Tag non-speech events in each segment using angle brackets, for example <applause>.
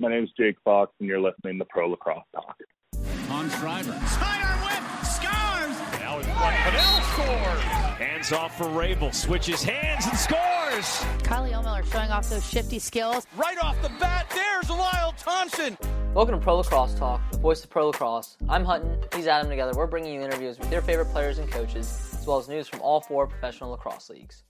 My name is Jake Fox, and you're listening to Pro Lacrosse Talk. On Schreiber. Sidearm whip. Scars. Now it's one. Pannell scores. Hands off for Rabil. Switches hands and scores. Kylie Ohlmiller showing off those shifty skills. Right off the bat, there's Lyle Thompson. Welcome to Pro Lacrosse Talk, the voice of Pro Lacrosse. I'm Hutton, he's Adam together. We're bringing you interviews with your favorite players and coaches, as well as news from all four professional lacrosse leagues.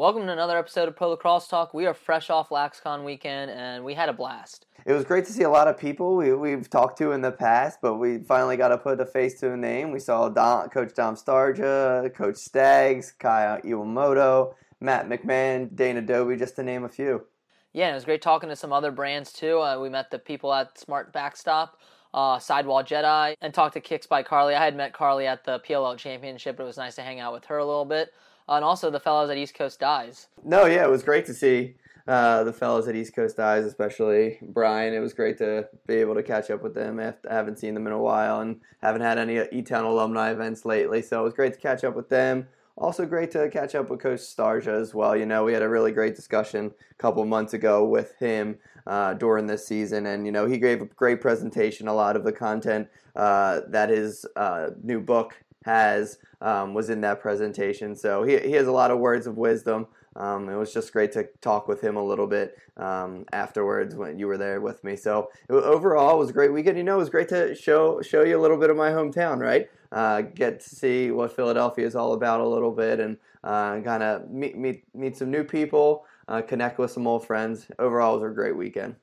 Welcome to another episode of Pro Lacrosse Talk. We are fresh off LaxCon weekend and we had a blast. It was great to see a lot of people we, we've talked to in the past, but we finally got to put a face to a name. We saw Dom, Coach Dom Starsia, Coach Staggs, Kaya Iwamoto, Matt McMahon, Dana Dobbie, just to name a few. Yeah, it was great talking to some other brands too. Uh, we met the people at Smart Backstop, uh, Sidewall Jedi, and talked to Kicks by Carly. I had met Carly at the PLL Championship, but it was nice to hang out with her a little bit and also the fellows at East Coast Dyes. No, yeah, it was great to see uh, the fellows at East Coast Dyes, especially Brian. It was great to be able to catch up with them. I haven't seen them in a while and haven't had any E Town alumni events lately, so it was great to catch up with them. Also, great to catch up with Coach Starsia as well. You know, we had a really great discussion a couple months ago with him uh, during this season, and you know, he gave a great presentation. A lot of the content uh, that his uh, new book has um, was in that presentation. So he, he has a lot of words of wisdom. Um, it was just great to talk with him a little bit um, afterwards when you were there with me. So it, overall, it was a great weekend. You know, it was great to show show you a little bit of my hometown, right? Uh, get to see what Philadelphia is all about a little bit, and uh, kind of meet meet meet some new people, uh, connect with some old friends. Overall, it was a great weekend.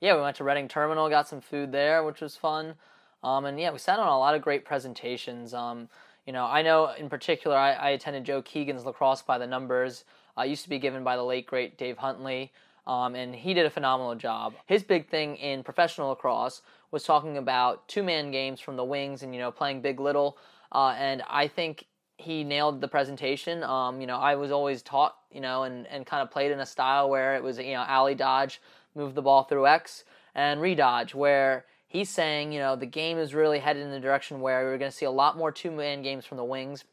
Yeah, we went to Reading Terminal, got some food there, which was fun. Um, and yeah, we sat on a lot of great presentations. Um, you know, I know in particular, I, I, attended Joe Keegan's Lacrosse by the Numbers. Uh, used to be given by the late great Dave Huntley, um, and he did a phenomenal job. His big thing in professional lacrosse was talking about two-man games from the wings and you know playing big little. Uh, and I think he nailed the presentation. Um, you know, I was always taught, you know, and, and kind of played in a style where it was, you know, alley dodge, move the ball through X, and redodge, where he's saying, you know, the game is really headed in the direction where we're going to see a lot more two man games from the wings.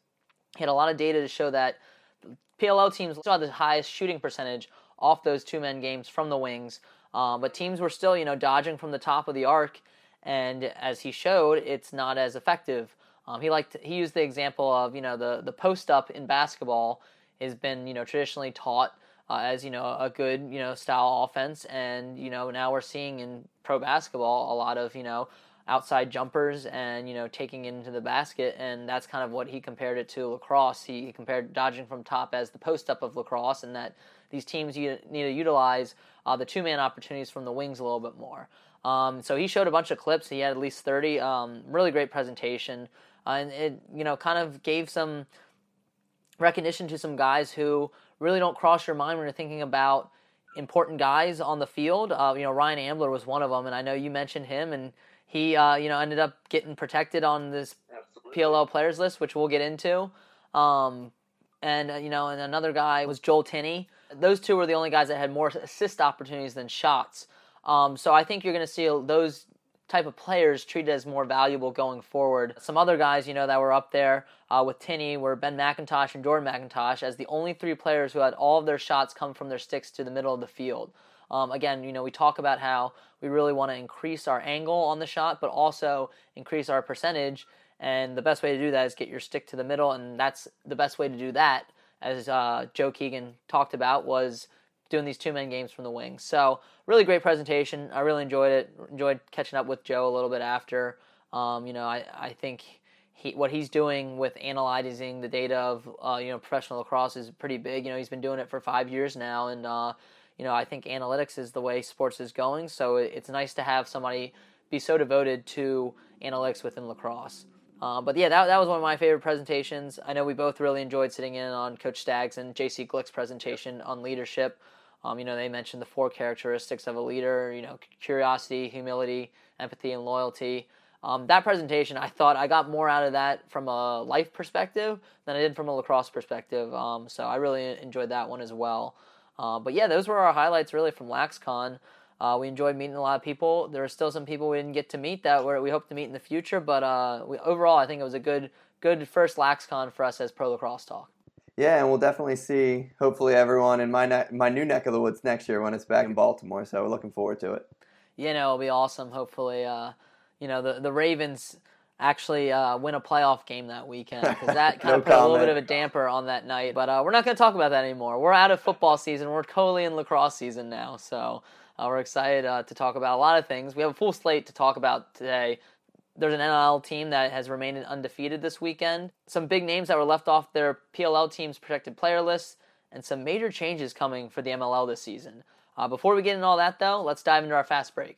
He had a lot of data to show that PLL teams saw the highest shooting percentage off those two man games from the wings, uh, but teams were still, you know, dodging from the top of the arc, and as he showed, it's not as effective. Um, he liked he used the example of you know the the post up in basketball has been you know traditionally taught uh, as you know a good you know style offense, and you know now we're seeing in pro basketball a lot of you know outside jumpers and you know taking it into the basket, and that's kind of what he compared it to lacrosse. He compared dodging from top as the post up of lacrosse, and that these teams you need to utilize uh, the two man opportunities from the wings a little bit more. Um, so he showed a bunch of clips. He had at least thirty. Um, really great presentation, uh, and it you know kind of gave some recognition to some guys who really don't cross your mind when you're thinking about important guys on the field. Uh, you know, Ryan Ambler was one of them, and I know you mentioned him, and he, uh, you know, ended up getting protected on this Absolutely. PLL players list, which we'll get into. Um, and uh, you know, and another guy was Joel Tinney. Those two were the only guys that had more assist opportunities than shots. Um, so I think you're going to see those type of players treated as more valuable going forward. Some other guys, you know, that were up there uh, with Tinney were Ben McIntosh and Jordan McIntosh as the only three players who had all of their shots come from their sticks to the middle of the field. Um, again, you know, we talk about how we really want to increase our angle on the shot, but also increase our percentage. And the best way to do that is get your stick to the middle, and that's the best way to do that, as uh, Joe Keegan talked about, was doing these two man games from the wings. So really great presentation. I really enjoyed it. Enjoyed catching up with Joe a little bit after. Um, you know, I, I think he, what he's doing with analyzing the data of uh, you know professional lacrosse is pretty big. You know, he's been doing it for five years now, and uh, you know I think analytics is the way sports is going. So it's nice to have somebody be so devoted to analytics within lacrosse. Uh, but yeah, that, that was one of my favorite presentations. I know we both really enjoyed sitting in on Coach Staggs and JC Glick's presentation on leadership. Um, you know, they mentioned the four characteristics of a leader, you know, curiosity, humility, empathy, and loyalty. Um, that presentation, I thought I got more out of that from a life perspective than I did from a lacrosse perspective. Um, so I really enjoyed that one as well. Uh, but yeah, those were our highlights really from LaxCon. Uh, we enjoyed meeting a lot of people. There are still some people we didn't get to meet that we hope to meet in the future. But uh, we, overall, I think it was a good, good first LaxCon for us as Pro Lacrosse Talk. Yeah, and we'll definitely see hopefully everyone in my ne- my new neck of the woods next year when it's back in Baltimore. So we're looking forward to it. You know, it'll be awesome. Hopefully, uh, you know the the Ravens actually uh, win a playoff game that weekend because that <laughs> kind No of put a little bit of a damper on that night. But uh, we're not going to talk about that anymore. We're out of football season. We're totally in lacrosse season now. So uh, we're excited uh, to talk about a lot of things. We have a full slate to talk about today. There's an NLL team that has remained undefeated this weekend. Some big names that were left off their PLL team's protected player list, and some major changes coming for the MLL this season. Uh, before we get into all that, though, let's dive into our fast break.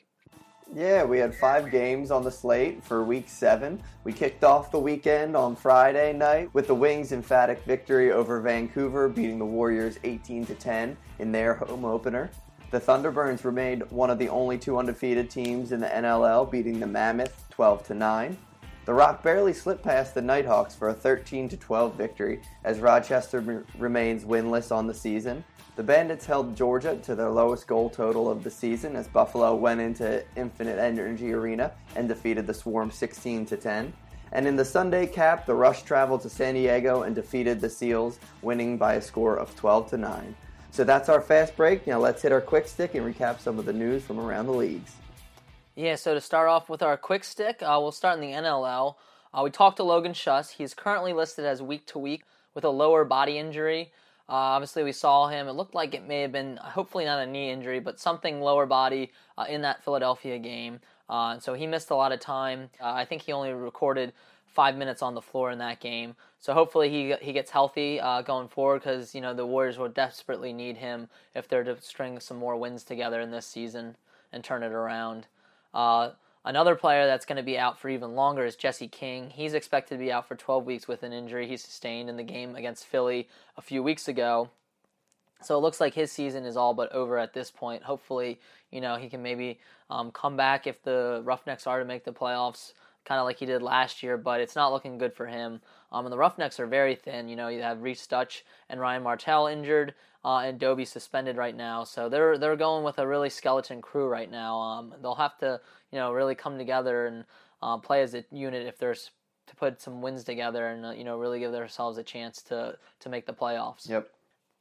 Yeah, we had five games on the slate for week seven. We kicked off the weekend on Friday night with the Wings' emphatic victory over Vancouver, beating the Warriors 18 to 10 in their home opener. The Thunderbirds remained one of the only two undefeated teams in the NLL, beating the Mammoth 12 to 9. The Rock barely slipped past the Nighthawks for a 13 to 12 victory as Rochester re- remains winless on the season. The Bandits held Georgia to their lowest goal total of the season as Buffalo went into Infinite Energy Arena and defeated the Swarm 16 to 10. And in the Sunday cap, the Rush traveled to San Diego and defeated the Seals, winning by a score of 12 to 9. So that's our fast break. Now let's hit our quick stick and recap some of the news from around the leagues. Yeah, so to start off with our quick stick, uh, we'll start in the NLL. Uh, we talked to Logan Schuss. He's currently listed as week to week with a lower body injury. Uh, obviously, we saw him. It looked like it may have been, hopefully not a knee injury, but something lower body uh, in that Philadelphia game. Uh, so he missed a lot of time. Uh, I think he only recorded five minutes on the floor in that game. So hopefully he he gets healthy uh, going forward because you know the Warriors will desperately need him if they're to string some more wins together in this season and turn it around. Uh, another player that's going to be out for even longer is Jesse King. He's expected to be out for 12 weeks with an injury he sustained in the game against Philly a few weeks ago. So it looks like his season is all but over at this point. Hopefully, you know, he can maybe um, come back if the Roughnecks are to make the playoffs, kind of like he did last year, but it's not looking good for him. Um, and the Roughnecks are very thin. You know, you have Rhys Duch and Ryan Martell injured, uh, and Dobbie suspended right now. So they're they're going with a really skeleton crew right now. Um, they'll have to, you know, really come together and uh, play as a unit if there's to put some wins together and uh, you know really give themselves a chance to to make the playoffs. Yep.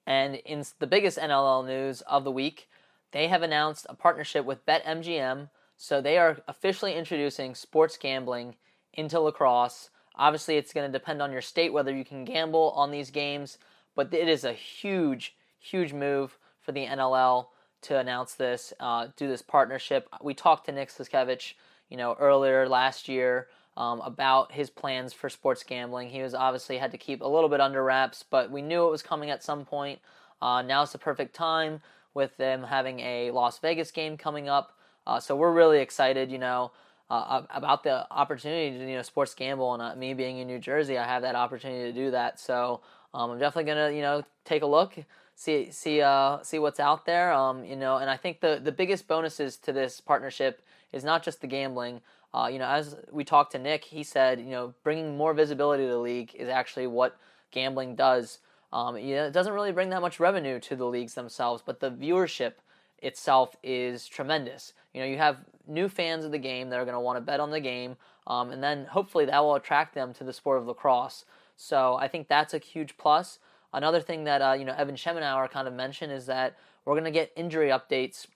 And in the biggest NLL news of the week, they have announced a partnership with BetMGM. So they are officially introducing sports gambling into lacrosse. Obviously, it's going to depend on your state whether you can gamble on these games, but it is a huge, huge move for the NLL to announce this, uh, do this partnership. We talked to Nick Sakiewicz, you know, earlier last year um, about his plans for sports gambling. He was obviously had to keep a little bit under wraps, but we knew it was coming at some point. Uh, now's the perfect time with them having a Las Vegas game coming up. Uh, so we're really excited, you know, uh, about the opportunity to you know sports gamble. And uh, me being in New Jersey, I have that opportunity to do that. So um, I'm definitely gonna you know take a look, see see uh, see what's out there. Um, you know, and I think the the biggest bonuses to this partnership is not just the gambling. Uh, you know, as we talked to Nick, he said, you know, bringing more visibility to the league is actually what gambling does. Um, you know, it doesn't really bring that much revenue to the leagues themselves, but the viewership itself is tremendous. You know, you have new fans of the game that are going to want to bet on the game, um, and then hopefully that will attract them to the sport of lacrosse. So I think that's a huge plus. Another thing that uh, you know Evan Schemenauer kind of mentioned is that we're going to get injury updates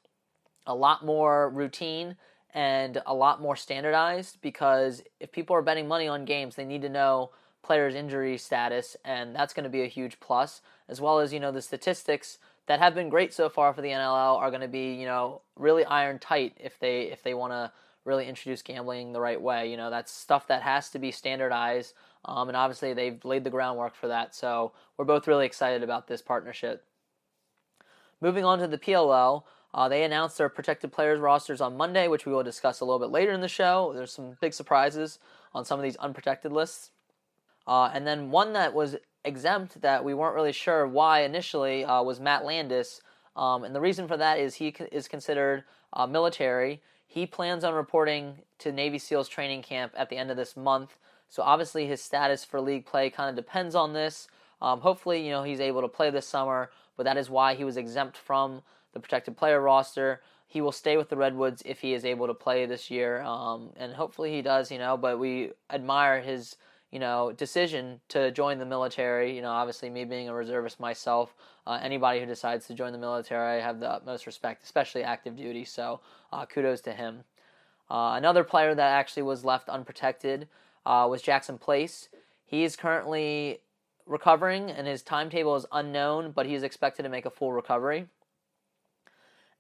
a lot more routine and a lot more standardized because if people are betting money on games, they need to know players' injury status, and that's going to be a huge plus, as well as you know the statistics that have been great so far for the NLL are going to be you know really iron tight if they if they want to really introduce gambling the right way. You know that's stuff that has to be standardized, um, and obviously they've laid the groundwork for that. So we're both really excited about this partnership. Moving on to the PLL, uh, they announced their protected players rosters on Monday, which we will discuss a little bit later in the show. There's some big surprises on some of these unprotected lists. Uh, and then one that was exempt that we weren't really sure why initially uh, was Matt Landis. Um, and the reason for that is he is considered uh, military. He plans on reporting to Navy SEALs training camp at the end of this month. So obviously his status for league play kind of depends on this. Um, hopefully, you know, he's able to play this summer, but that is why he was exempt from the protected player roster. He will stay with the Redwoods if he is able to play this year, um, and hopefully he does. You know, but we admire his you know, decision to join the military. You know, obviously me being a reservist myself, uh, anybody who decides to join the military, I have the utmost respect, especially active duty. So uh, kudos to him. Uh, another player that actually was left unprotected uh, was Jackson Place. He is currently recovering, and his timetable is unknown, but he is expected to make a full recovery.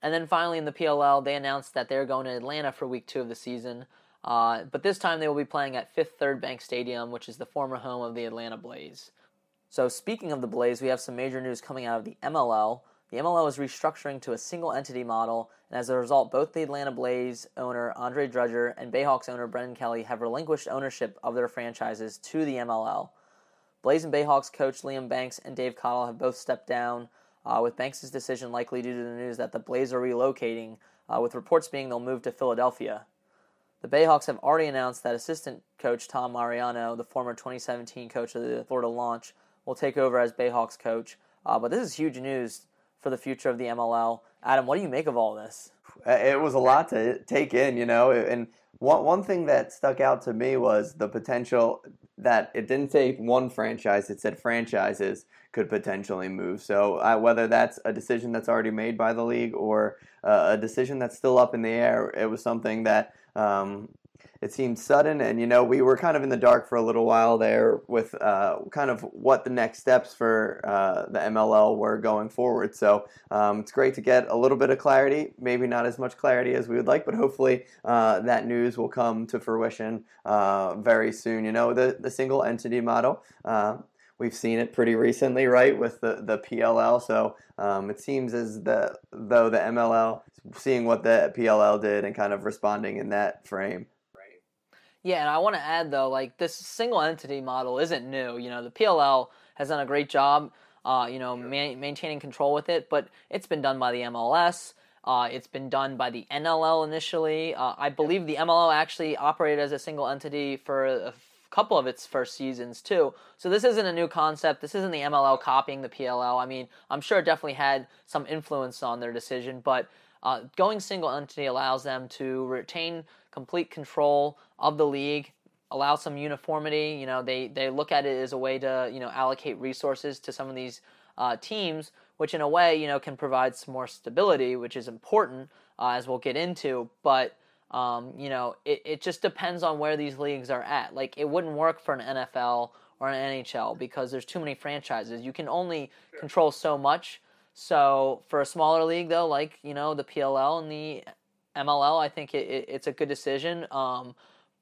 And then finally in the PLL, they announced that they're going to Atlanta for week two of the season. Uh, but this time they will be playing at Fifth Third Bank Stadium, which is the former home of the Atlanta Blaze. So, speaking of the Blaze, we have some major news coming out of the MLL. The MLL is restructuring to a single entity model, and as a result, both the Atlanta Blaze owner Andre Gudger and Bayhawks owner Brendan Kelly have relinquished ownership of their franchises to the MLL. Blaze and Bayhawks coach Liam Banks and Dave Cottle have both stepped down, uh, with Banks' decision likely due to the news that the Blaze are relocating, uh, with reports being they'll move to Philadelphia. The Bayhawks have already announced that assistant coach Tom Mariano, the former 2017 coach of the Florida Launch, will take over as Bayhawks coach. Uh, but this is huge news for the future of the MLL. Adam, what do you make of all this? It was a lot to take in, you know, and one one thing that stuck out to me was the potential that it didn't say one franchise; it said franchises could potentially move. So uh, whether that's a decision that's already made by the league or uh, a decision that's still up in the air, it was something that um, it seemed sudden, and you know we were kind of in the dark for a little while there with uh, kind of what the next steps for uh, the MLL were going forward. So um, it's great to get a little bit of clarity. Maybe not as much clarity as we would like, but hopefully uh, that news will come to fruition uh, very soon. You know the the single entity model. We've seen it pretty recently, right, with the, the PLL. So um, it seems as the, though the MLL seeing what the PLL did and kind of responding in that frame. Right. Yeah, and I want to add though, like this single entity model isn't new. You know, the PLL has done a great job, uh, you know, ma- maintaining control with it, but it's been done by the MLS. Uh, it's been done by the NLL initially. Uh, I believe the MLL actually operated as a single entity for a couple of its first seasons too. So this isn't a new concept. This isn't the MLL copying the PLL. I mean, I'm sure it definitely had some influence on their decision, but uh, going single entity allows them to retain complete control of the league, allow some uniformity. You know, they they look at it as a way to you know allocate resources to some of these uh, teams, which in a way you know can provide some more stability, which is important uh, as we'll get into. But um, you know, it, it just depends on where these leagues are at. Like it wouldn't work for an NFL or an NHL because there's too many franchises. You can only control so much so for a smaller league, though, like you know the PLL and the MLL, I think it, it, it's a good decision. Um,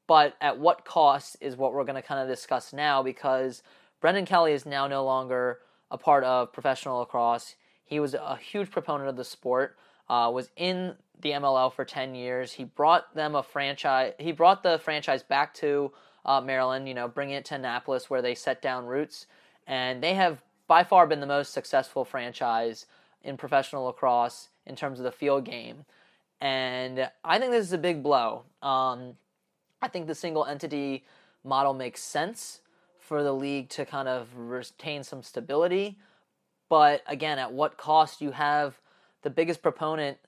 but at what cost is what we're going to kind of discuss now because Brendan Kelly is now no longer a part of professional lacrosse. He was a huge proponent of the sport. Uh, was in the MLL for ten years. He brought them a franchise. He brought the franchise back to uh, Maryland. You know, bringing it to Annapolis where they set down roots, and they have by far been the most successful franchise in professional lacrosse in terms of the field game. And I think this is a big blow. Um, I think the single entity model makes sense for the league to kind of retain some stability. But again, at what cost? You have the biggest proponent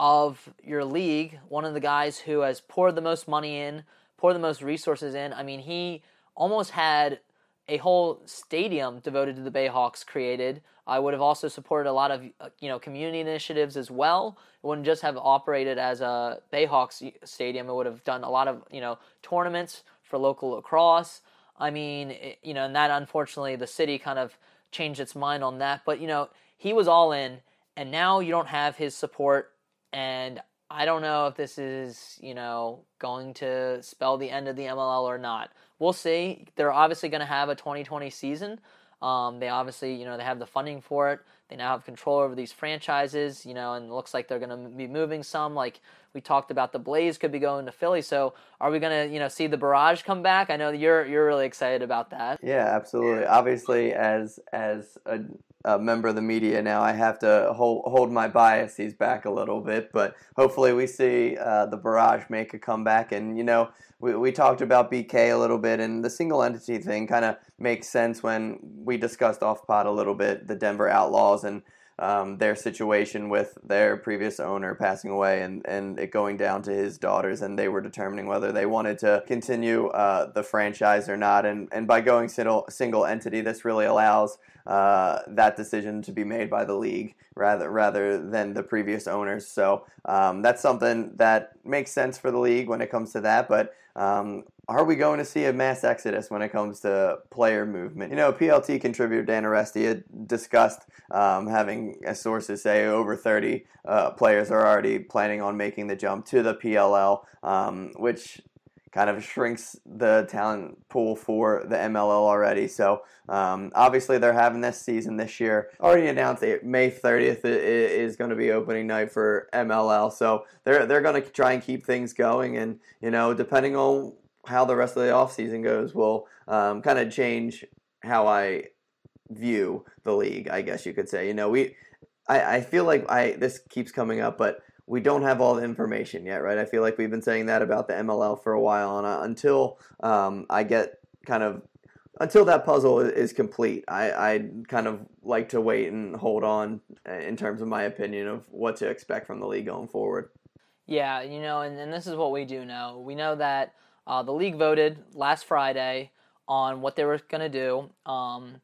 of your league, one of the guys who has poured the most money in, poured the most resources in. I mean, he almost had a whole stadium devoted to the Bayhawks created. I would have also supported a lot of uh, you know community initiatives as well. It wouldn't just have operated as a Bayhawks stadium. It would have done a lot of you know tournaments for local lacrosse. I mean, it, you know, and that unfortunately the city kind of changed its mind on that. But you know, he was all in, and now you don't have his support. And I don't know if this is you know going to spell the end of the MLL or not we'll see. They're obviously going to have a 2020 season. Um, they obviously, you know, they have the funding for it. They now have control over these franchises, you know, and it looks like they're going to be moving some. Like we talked about, the Blaze could be going to Philly. So, are we going to, you know, see the Barrage come back? I know you're you're really excited about that. Yeah, absolutely. Obviously, as as a, a member of the media now, I have to hold hold my biases back a little bit. But hopefully, we see uh, the Barrage make a comeback. And you know, we we talked about BK a little bit, and the single entity thing kind of makes sense when we discussed off pod a little bit the Denver Outlaws and um, their situation with their previous owner passing away and, and it going down to his daughters, and they were determining whether they wanted to continue uh, the franchise or not. And, and by going single, single entity, this really allows uh, that decision to be made by the league rather rather than the previous owners. So um, that's something that makes sense for the league when it comes to that. But um, are we going to see a mass exodus when it comes to player movement? You know, PLT contributor Dan Arestia had discussed um, having, sources say, over 30 uh, players are already planning on making the jump to the PLL, um, which kind of shrinks the talent pool for the MLL already. So um, obviously they're having this season this year. Already announced that May 30th is going to be opening night for MLL. So they're they're going to try and keep things going, and you know depending on how the rest of the off season goes, will um, kind of change how I view the league. I guess you could say. You know we. I, I feel like I this keeps coming up, but we don't have all the information yet, right? I feel like we've been saying that about the MLL for a while, and uh, until um, I get kind of until that puzzle is complete, I I kind of like to wait and hold on uh, in terms of my opinion of what to expect from the league going forward. Yeah, you know, and, and this is what we do know. We know that uh, the league voted last Friday on what they were going to do. Um,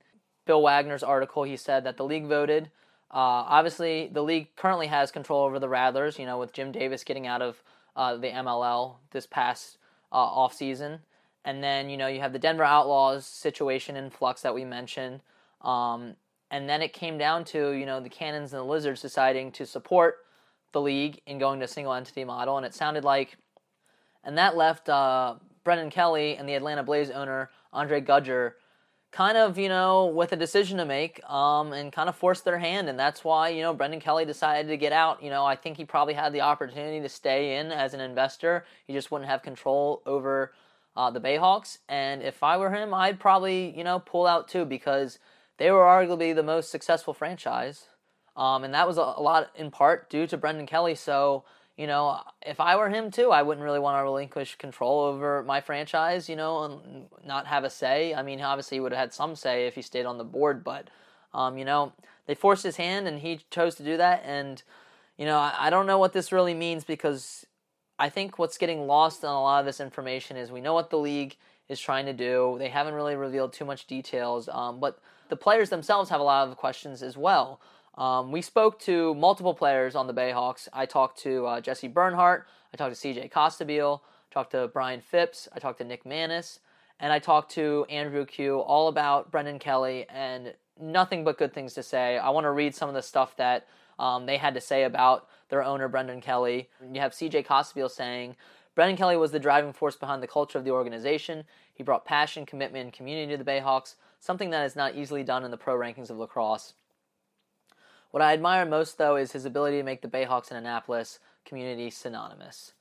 Bill Wagner's article, he said that the league voted uh, obviously, the league currently has control over the Rattlers, you know, with Jim Davis getting out of uh, the MLL this past uh, off season. And then, you know, you have the Denver Outlaws situation in flux that we mentioned. Um, and then it came down to, you know, the Cannons and the Lizards deciding to support the league in going to a single entity model. And it sounded like, and that left uh, Brendan Kelly and the Atlanta Blaze owner, Andre Gudger, kind of, you know, with a decision to make um, and kind of forced their hand. And that's why, you know, Brendan Kelly decided to get out. You know, I think he probably had the opportunity to stay in as an investor. He just wouldn't have control over uh, the Bayhawks. And if I were him, I'd probably, you know, pull out too because they were arguably the most successful franchise. Um, and that was a, a lot in part due to Brendan Kelly. So, you know, if I were him too, I wouldn't really want to relinquish control over my franchise, you know, and not have a say. I mean, obviously, he would have had some say if he stayed on the board, but, um, you know, they forced his hand and he chose to do that. And, you know, I, I don't know what this really means because I think what's getting lost on a lot of this information is we know what the league is trying to do. They haven't really revealed too much details, um, but the players themselves have a lot of questions as well. Um, we spoke to multiple players on the Bayhawks. I talked to uh, Jesse Bernhardt. I talked to CJ Costabile. talked to Brian Phipps. I talked to Nick Manis. And I talked to Andrew Q all about Brendan Kelly and nothing but good things to say. I want to read some of the stuff that um, they had to say about their owner, Brendan Kelly. You have CJ Costabile saying, Brendan Kelly was the driving force behind the culture of the organization. He brought passion, commitment, and community to the Bayhawks, something that is not easily done in the pro rankings of lacrosse. What I admire most, though, is his ability to make the Bayhawks in Annapolis community synonymous.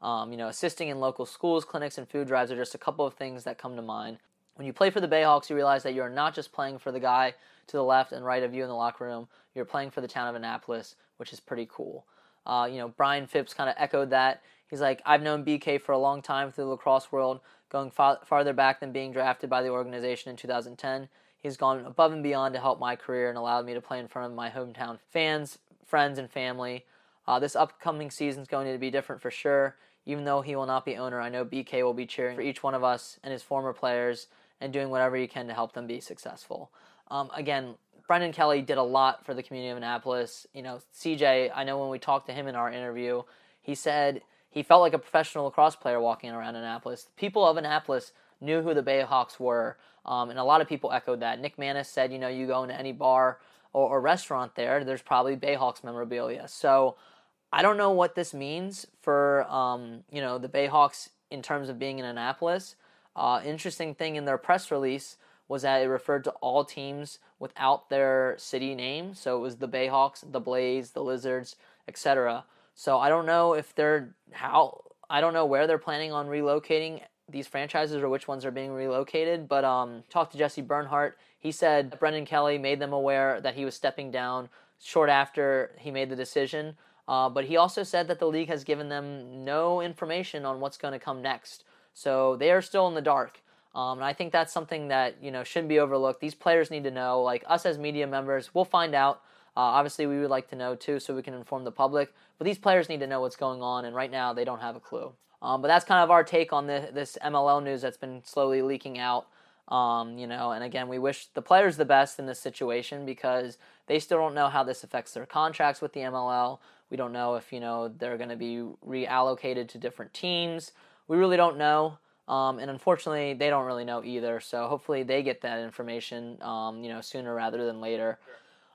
Um, you know, assisting in local schools, clinics, and food drives are just a couple of things that come to mind. When you play for the Bayhawks, you realize that you're not just playing for the guy to the left and right of you in the locker room. You're playing for the town of Annapolis, which is pretty cool. Uh, you know, Brian Phipps kind of echoed that. He's like, I've known BK for a long time through the lacrosse world, going far- farther back than being drafted by the organization in 2010. He's gone above and beyond to help my career and allowed me to play in front of my hometown fans, friends, and family. Uh, this upcoming season is going to be different for sure. Even though he will not be owner, I know BK will be cheering for each one of us and his former players and doing whatever he can to help them be successful. Um, again, Brendan Kelly did a lot for the community of Annapolis. You know, CJ, I know when we talked to him in our interview, he said he felt like a professional lacrosse player walking around Annapolis. The People of Annapolis knew who the Bayhawks were. Um, and a lot of people echoed that. Nick Manis said, you know, you go into any bar or, or restaurant there, there's probably Bayhawks memorabilia. So I don't know what this means for, um, you know, the Bayhawks in terms of being in Annapolis. Uh, interesting thing in their press release was that it referred to all teams without their city name. So it was the Bayhawks, the Blaze, the Lizards, etc. So I don't know if they're how I don't know where they're planning on relocating these franchises or which ones are being relocated. But um, talked to Jesse Bernhardt. He said Brendan Kelly made them aware that he was stepping down short after he made the decision. Uh, but he also said that the league has given them no information on what's going to come next. So they are still in the dark. Um, and I think that's something that you know shouldn't be overlooked. These players need to know. Like us as media members, we'll find out Uh, obviously, we would like to know too, so we can inform the public. But these players need to know what's going on, and right now they don't have a clue. Um, but that's kind of our take on the, this MLL news that's been slowly leaking out. Um, you know, and again, we wish the players the best in this situation because they still don't know how this affects their contracts with the MLL. We don't know if you know they're going to be reallocated to different teams. We really don't know, um, and unfortunately, they don't really know either. So hopefully, they get that information, um, you know, sooner rather than later.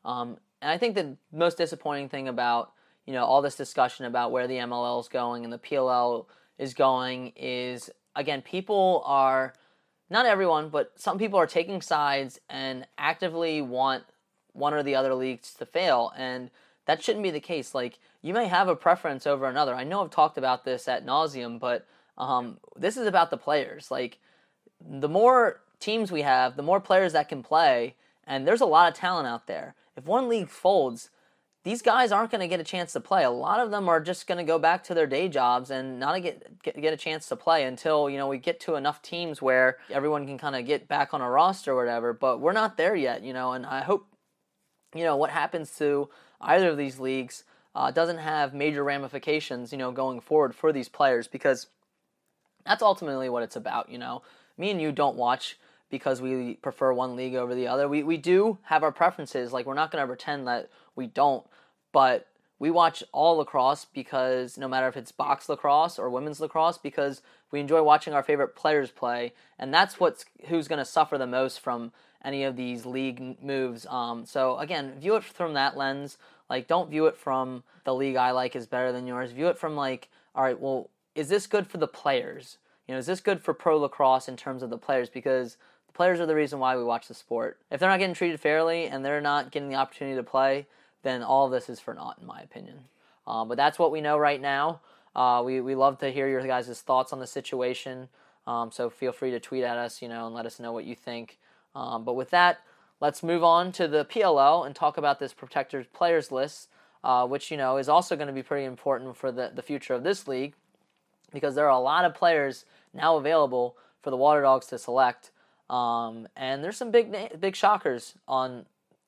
Um, and I think the most disappointing thing about you know all this discussion about where the MLL is going and the PLL is going is again people are not everyone, but some people are taking sides and actively want one or the other leagues to fail, and that shouldn't be the case. Like you may have a preference over another. I know I've talked about this at nauseum, but um, this is about the players. Like the more teams we have, the more players that can play, and there's a lot of talent out there. If one league folds, these guys aren't going to get a chance to play. A lot of them are just going to go back to their day jobs and not get, get, get a chance to play until you know we get to enough teams where everyone can kind of get back on a roster or whatever. But we're not there yet, you know. And I hope you know what happens to either of these leagues uh, doesn't have major ramifications, you know, going forward for these players because that's ultimately what it's about. You know, me and you don't watch because we prefer one league over the other. We we do have our preferences. Like we're not going to pretend that we don't, but we watch all lacrosse because no matter if it's box lacrosse or women's lacrosse because we enjoy watching our favorite players play and that's what's who's going to suffer the most from any of these league moves. Um, so again view it from that lens. Like don't view it from the league i like is better than yours. View it from like all right well is this good for the players? You know is this good for pro lacrosse in terms of the players? Because players are the reason why we watch the sport if they're not getting treated fairly and they're not getting the opportunity to play then all this is for naught, in my opinion. Um, but that's what we know right now. Uh, we, we love to hear your guys' thoughts on the situation. Um, so feel free to tweet at us, you know, and let us know what you think. Um, but with that, let's move on to the PLL and talk about this protectors players list, uh, which you know is also going to be pretty important for the, the future of this league, because there are a lot of players now available for the Water Dogs to select, um, and there's some big big shockers on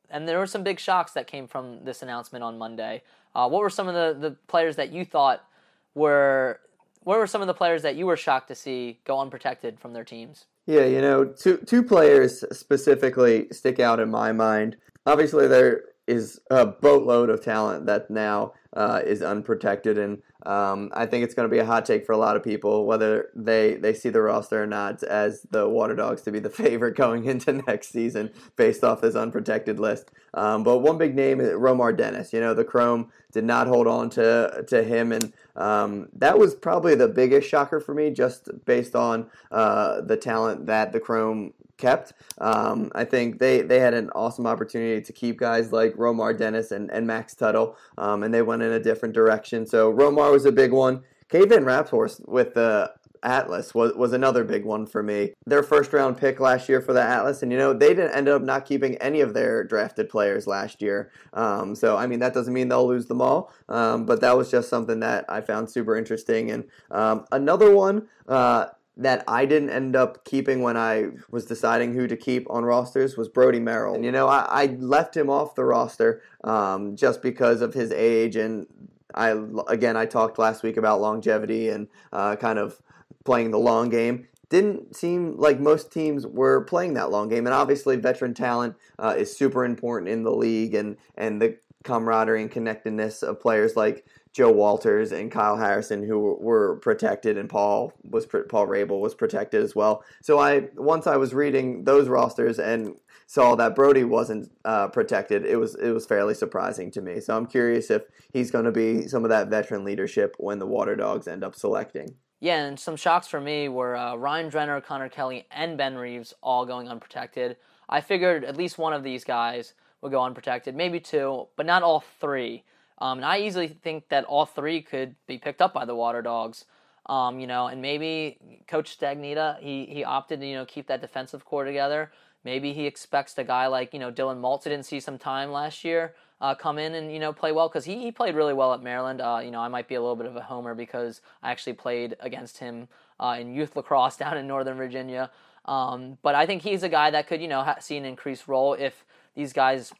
and there were some big shocks that came from this announcement on Monday. Uh, what were some of the, the players that you thought were what were some of the players that you were shocked to see go unprotected from their teams? Yeah, you know, two two players specifically stick out in my mind. Obviously, there is a boatload of talent that now uh, is unprotected, and um, I think it's going to be a hot take for a lot of people, whether they, they see the roster or not, as the Water Dogs to be the <laughs> favorite going into next season based off this unprotected list. Um, but one big name is Romar Dennis. You know, the Chrome did not hold on to to him, and um, that was probably the biggest shocker for me, just based on uh, the talent that the Chrome kept. Um, I think they, they had an awesome opportunity to keep guys like Romar Dennis and, and Max Tuttle, um, and they went in a different direction. So Romar was a big one. Cade Van Raaphorst with the Atlas was, was another big one for me. Their first round pick last year for the Atlas, and you know, they didn't end up not keeping any of their drafted players last year. Um, so, I mean, that doesn't mean they'll lose them all, um, but that was just something that I found super interesting. And um, another one, uh, that I didn't end up keeping when I was deciding who to keep on rosters was Brody Merrill. And, you know, I, I left him off the roster um, just because of his age. And I again, I talked last week about longevity and uh, kind of playing the long game. Didn't seem like most teams were playing that long game, and obviously, veteran talent uh, is super important in the league, and and the camaraderie and connectedness of players like Joe Walters and Kyle Harrison, who were protected, and Paul was Paul Rabil was protected as well. So I once I was reading those rosters and saw that Brody wasn't uh, protected, it was it was fairly surprising to me. So I'm curious if he's going to be some of that veteran leadership when the Water Dogs end up selecting. Yeah, and some shocks for me were uh, Ryan Drenner, Connor Kelly, and Ben Reeves all going unprotected. I figured at least one of these guys would go unprotected, maybe two, but not all three. Um, and I easily think that all three could be picked up by the Water Dogs. Um, you know, and maybe Coach Stagnitta, he, he opted to, you know, keep that defensive core together. Maybe he expects a guy like, you know, Dylan Maltz, didn't see some time last year, uh, come in and, you know, play well because he, he played really well at Maryland. Uh, you know, I might be a little bit of a homer because I actually played against him uh, in youth <laughs> lacrosse down in Northern Virginia. Um, but I think he's a guy that could, you know, ha- see an increased role if these guys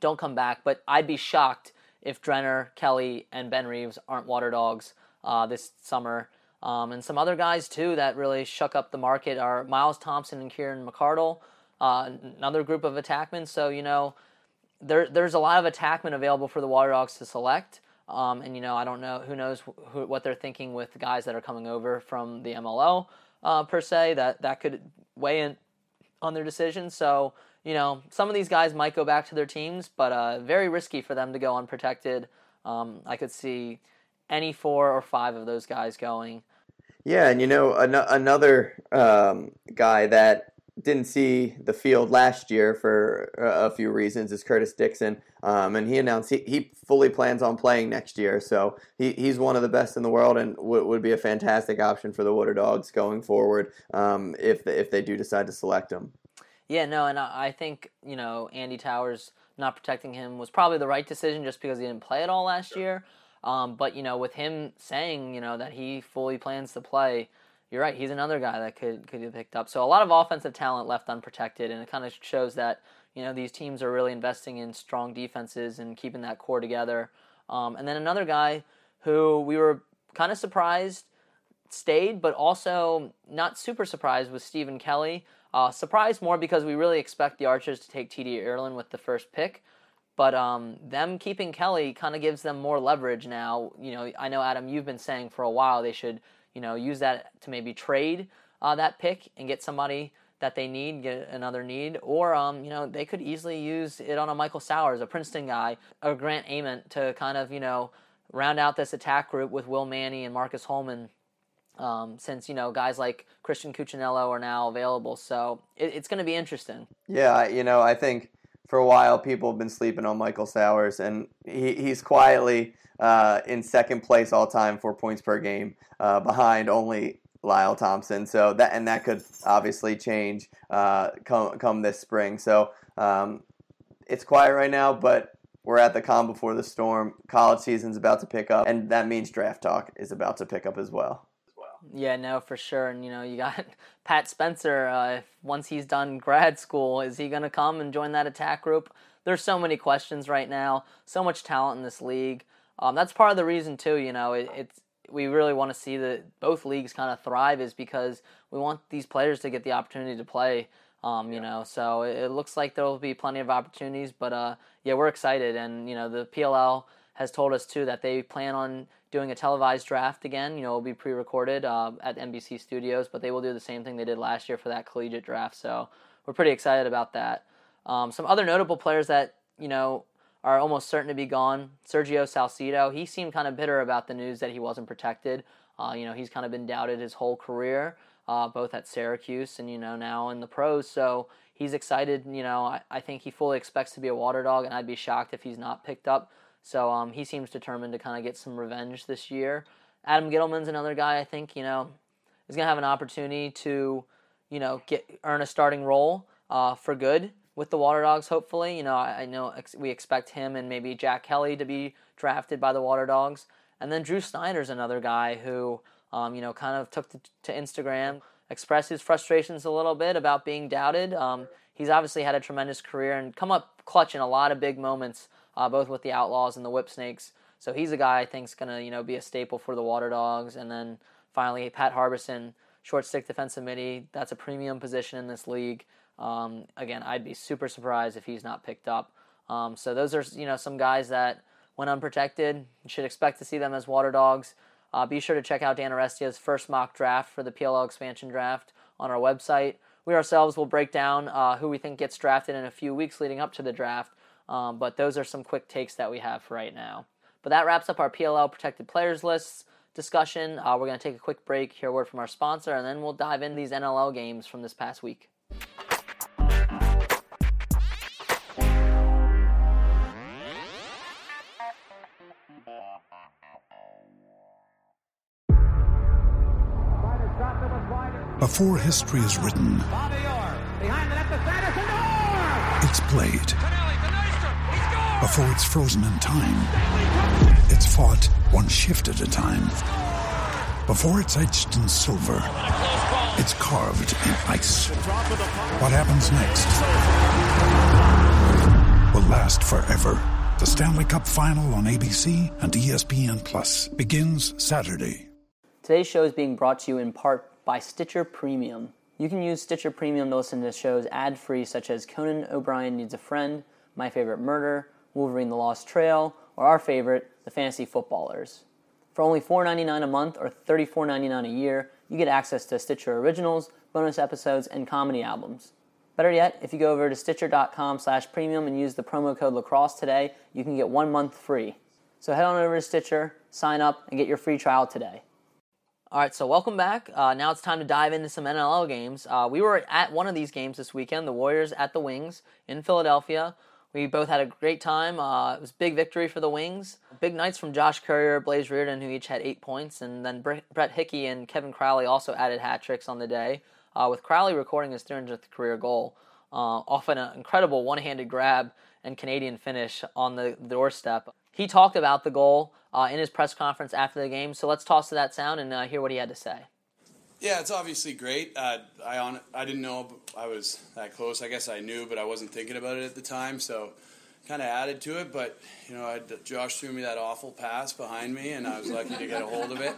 don't come back. But I'd be shocked if Drenner, Kelly, and Ben Reeves aren't water dogs uh, this summer. Um, and some other guys too that really shook up the market are Miles Thompson and Kieran McArdle, uh, another group of attackmen. So you know, there there's a lot of attackmen available for the Water Dogs to select. Um, and you know, I don't know who knows who, what they're thinking with guys that are coming over from the MLL uh, per se. That that could weigh in on their decision. So you know, some of these guys might go back to their teams, but uh, very risky for them to go unprotected. Um, I could see any four or five of those guys going. Yeah, and you know an- another um, guy that didn't see the field last year for a few reasons is Curtis Dixon, um, and he announced he, he fully plans on playing next year. So he, he's one of the best in the world and w- would be a fantastic option for the Water Dogs going forward um, if if they do decide to select him. Yeah, no, and I think you know Andy Towers not protecting him was probably the right decision just because he didn't play at all last year. Um, but you know, with him saying you know that he fully plans to play, you're right. He's another guy that could could be picked up. So a lot of offensive talent left unprotected, and it kind of shows that you know these teams are really investing in strong defenses and keeping that core together. Um, and then another guy who we were kind of surprised stayed, but also not super surprised was Stephen Kelly. Uh, surprised more because we really expect the Archers to take TD Ierlan with the first pick. But um, them keeping Kelly kind of gives them more leverage now. You know, I know Adam, you've been saying for a while they should, you know, use that to maybe trade uh, that pick and get somebody that they need, get another need, or um, you know, they could easily use it on a Michael Sowers, a Princeton guy, or Grant Ament to kind of you know round out this attack group with Will Manny and Marcus Holman um, since you know guys like Christian Cuccinello are now available. So it, it's going to be interesting. Yeah, you know, I think for a while people have been sleeping on Michael Sowers, and he, he's quietly uh, in second place all time for points per game, uh, behind only Lyle Thompson. So that and that could obviously change uh, come come this spring. So um, it's quiet right now, but we're at the calm before the storm. College season's about to pick up, and that means draft talk is about to pick up as well. Yeah, no, for sure. And you know, you got <laughs> Pat Spencer. Uh, if once he's done grad school, is he going to come and join that attack group? There's so many questions right now. So much talent in this league. Um, that's part of the reason too. You know, it, it's we really want to see that both leagues kind of thrive is because we want these players to get the opportunity to play. Um, you yeah. know, so it, it, looks like there will be plenty of opportunities. But uh, yeah, we're excited, and you know, the PLL has told us too that they plan on doing a televised draft again. You know, it'll be pre-recorded uh, at NBC Studios, but they will do the same thing they did last year for that collegiate draft. So we're pretty excited about that. Um, some other notable players that you know are almost certain to be gone. Sergio Salcido. He seemed kind of bitter about the news that he wasn't protected. Uh, you know, he's kind of been doubted his whole career, uh, both at Syracuse and you know now in the pros. So he's excited. You know, I, I think he fully expects to be a water dog, and I'd be shocked if he's not picked up. So um, he seems determined to kind of get some revenge this year. Adam Ghitelman's another guy I think you know is going to have an opportunity to you know get earn a starting role uh, for good with the Water Dogs. Hopefully, you know I, I know ex- we expect him and maybe Jack Kelly to be drafted by the Water Dogs, and then Drew Snyder's another guy who um, you know kind of took to, to, Instagram, expressed his frustrations a little bit about being doubted. Um, he's obviously had a tremendous career and come up clutch in a lot of big moments uh, both with the Outlaws and the Whip Snakes. So he's a guy I think is going to you know be a staple for the Water Dogs. And then finally Pat Harbeson, short stick defensive midi. That's a premium position in this league. Um, again, I'd be super surprised if he's not picked up. Um, so those are you know some guys that when unprotected, you should expect to see them as Water Dogs. Uh, be sure to check out Dan Arestia's first mock draft for the PLL expansion draft on our website. We ourselves will break down uh, who we think gets drafted in a few weeks leading up to the draft. Um, but those are some quick takes that we have for right now. But that wraps up our PLL protected players lists discussion. Uh, we're going to take a quick break, hear a word from our sponsor, and then we'll dive into these NLL games from this past week. Before history is written, it's played before it's frozen in time. It's fought one shift at a time. Before it's etched in silver, it's carved in ice. What happens next will last forever. The Stanley Cup Final on ABC and ESPN Plus begins Saturday. Today's show is being brought to you in part by Stitcher Premium. You can use Stitcher Premium to listen to shows ad free, such as Conan O'Brien Needs a Friend, My Favorite Murder, Wolverine the Lost Trail, or our favorite, The Fantasy Footballers. For only $4.99 a month or $34.99 a year, you get access to Stitcher Originals, bonus episodes, and comedy albums. Better yet, if you go over to stitcher.com slash premium and use the promo code lacrosse today, you can get one month free. So head on over to Stitcher, sign up, and get your free trial today. All right, so welcome back. Uh, now it's time to dive into some NLL games. Uh, we were at one of these games this weekend, the Warriors at the Wings in Philadelphia. We both had a great time. Uh, it was big victory for the Wings. Big nights from Josh Currier, Blaze Riorden, who each had eight points, and then Brett Hickey and Kevin Crowley also added hat tricks on the day uh, with Crowley recording his 300th career goal uh, off an incredible one handed grab and Canadian finish on the doorstep. He talked about the goal uh, in his press conference after the game, so let's toss to that sound and uh, hear what he had to say. Yeah, it's obviously great. Uh, I on I didn't know I was that close. I guess I knew, but I wasn't thinking about it at the time. So kind of added to it. But you know, I'd, Josh threw me that awful pass behind me, and I was lucky to get a hold of it.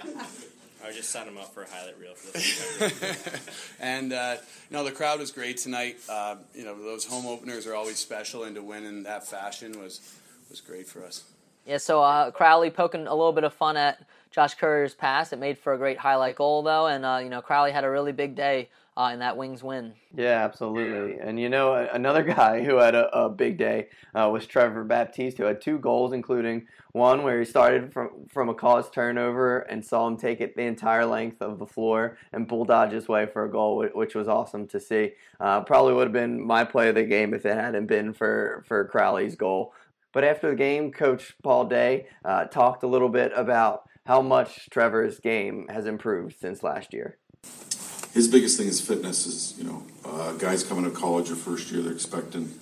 I just set him up for a highlight reel for this. <laughs> and uh, you know the crowd was great tonight. Uh, you know those home openers are always special, and to win in that fashion was was great for us. Yeah, so uh, Crowley poking a little bit of fun at Josh Currier's pass. It made for a great highlight goal though, and uh, you know Crowley had a really big day uh, in that Wings win. Yeah, absolutely. And you know, another <laughs> guy who had a, a big day uh, was Trevor Baptiste, who had two goals, including one where he started from from a caused turnover and saw him take it the entire length of the floor and bulldodge his way for a goal, which was awesome to see. Uh, probably would have been my play of the game if it hadn't been for for Crowley's goal. But after the game, Coach Paul Day uh, talked a little bit about how much Trevor's game has improved since last year his biggest thing is fitness. Is you know, uh, guys coming to college or first year, they're expecting.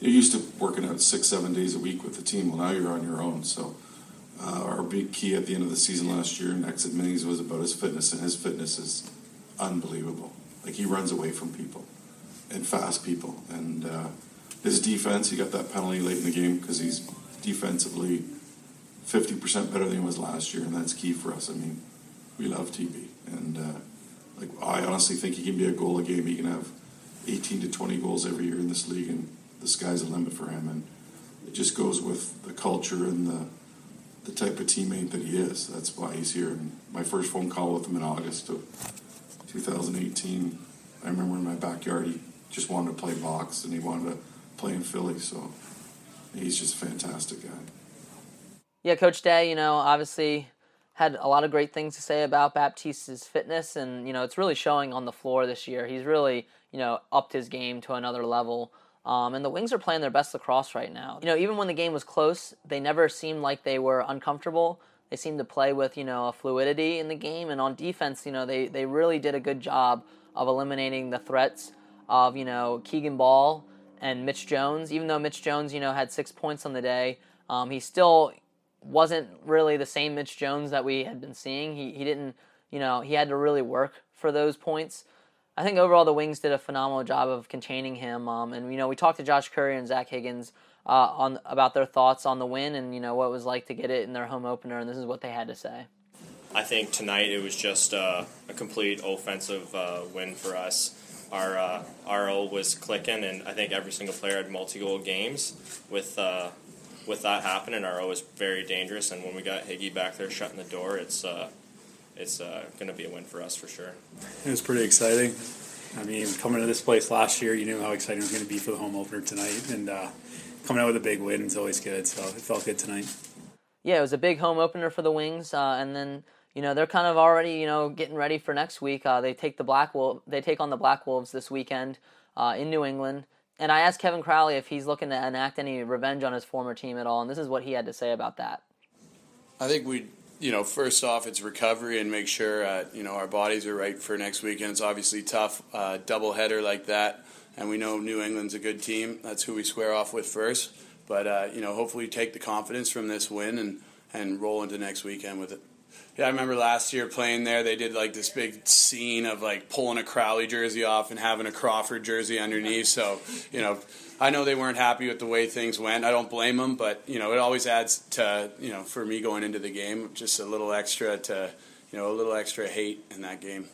You're used to working out six, seven days a week with the team. Well, now you're on your own. So, uh, our big key at the end of the season last year in exit minis was about his fitness, and his fitness is unbelievable. Like he runs away from people and fast people, and uh, his defense. He got that penalty late in the game because he's defensively fifty percent better than he was last year, and that's key for us. I mean, we love TB, and uh, like I honestly think he can be a goal a game. He can have 18 to 20 goals every year in this league, and the sky's the limit for him. And it just goes with the culture and the the type of teammate that he is. That's why he's here. And my first phone call with him in August of 2018, I remember in my backyard, he just wanted to play box and he wanted to play in Philly. So he's just a fantastic guy. Yeah, Coach Day, you know, obviously had a lot of great things to say about Baptiste's fitness, and you know it's really showing on the floor this year. He's really you know upped his game to another level. Um, and the Wings are playing their best lacrosse right now. You know, even when the game was close, they never seemed like they were uncomfortable. They seemed to play with you know a fluidity in the game, and on defense, you know they they really did a good job of eliminating the threats of you know Keegan Bal and Mitch Jones. Even though Mitch Jones you know had six points on the day, um, he still wasn't really the same Mitch Jones that we had been seeing. He he didn't, you know, he had to really work for those points. I think overall the Wings did a phenomenal job of containing him. Um, and you know, we talked to Josh Currier and Zach Higgins uh, on about their thoughts on the win and you know what it was like to get it in their home opener. And this is what they had to say. I think tonight it was just uh, a complete offensive uh, win for us. Our uh, RO was clicking, and I think every single player had multi-goal games with uh, with that happening, RO is very dangerous. And when we got Higgy back there shutting the door, it's uh, it's uh, going to be a win for us for sure. It was pretty exciting. I mean, coming to this place last year, you knew how exciting it was going to be for the home opener tonight, and uh, coming out with a big win is always good. So it felt good tonight. Yeah, it was a big home opener for the Wings, uh, and then you know they're kind of already you know getting ready for next week. Uh, they take the Black Wolf, they take on the Black Wolves this weekend uh, in New England. And I asked Kevin Crowley if he's looking to enact any revenge on his former team at all, and this is what he had to say about that. I think we, you know, first off, it's recovery and make sure, uh, you know, our bodies are right for next weekend. It's obviously tough, uh, double header like that, and we know New England's a good team. That's who we square off with first. But uh, you know, hopefully, take the confidence from this win and and roll into next weekend with it. Yeah, I remember last year playing there. They did like this big scene of like pulling a Crowley jersey off and having a Crawford jersey underneath. So, you know, I know they weren't happy with the way things went. I don't blame them, but you know, it always adds to you know for me going into the game just a little extra to you know a little extra hate in that game.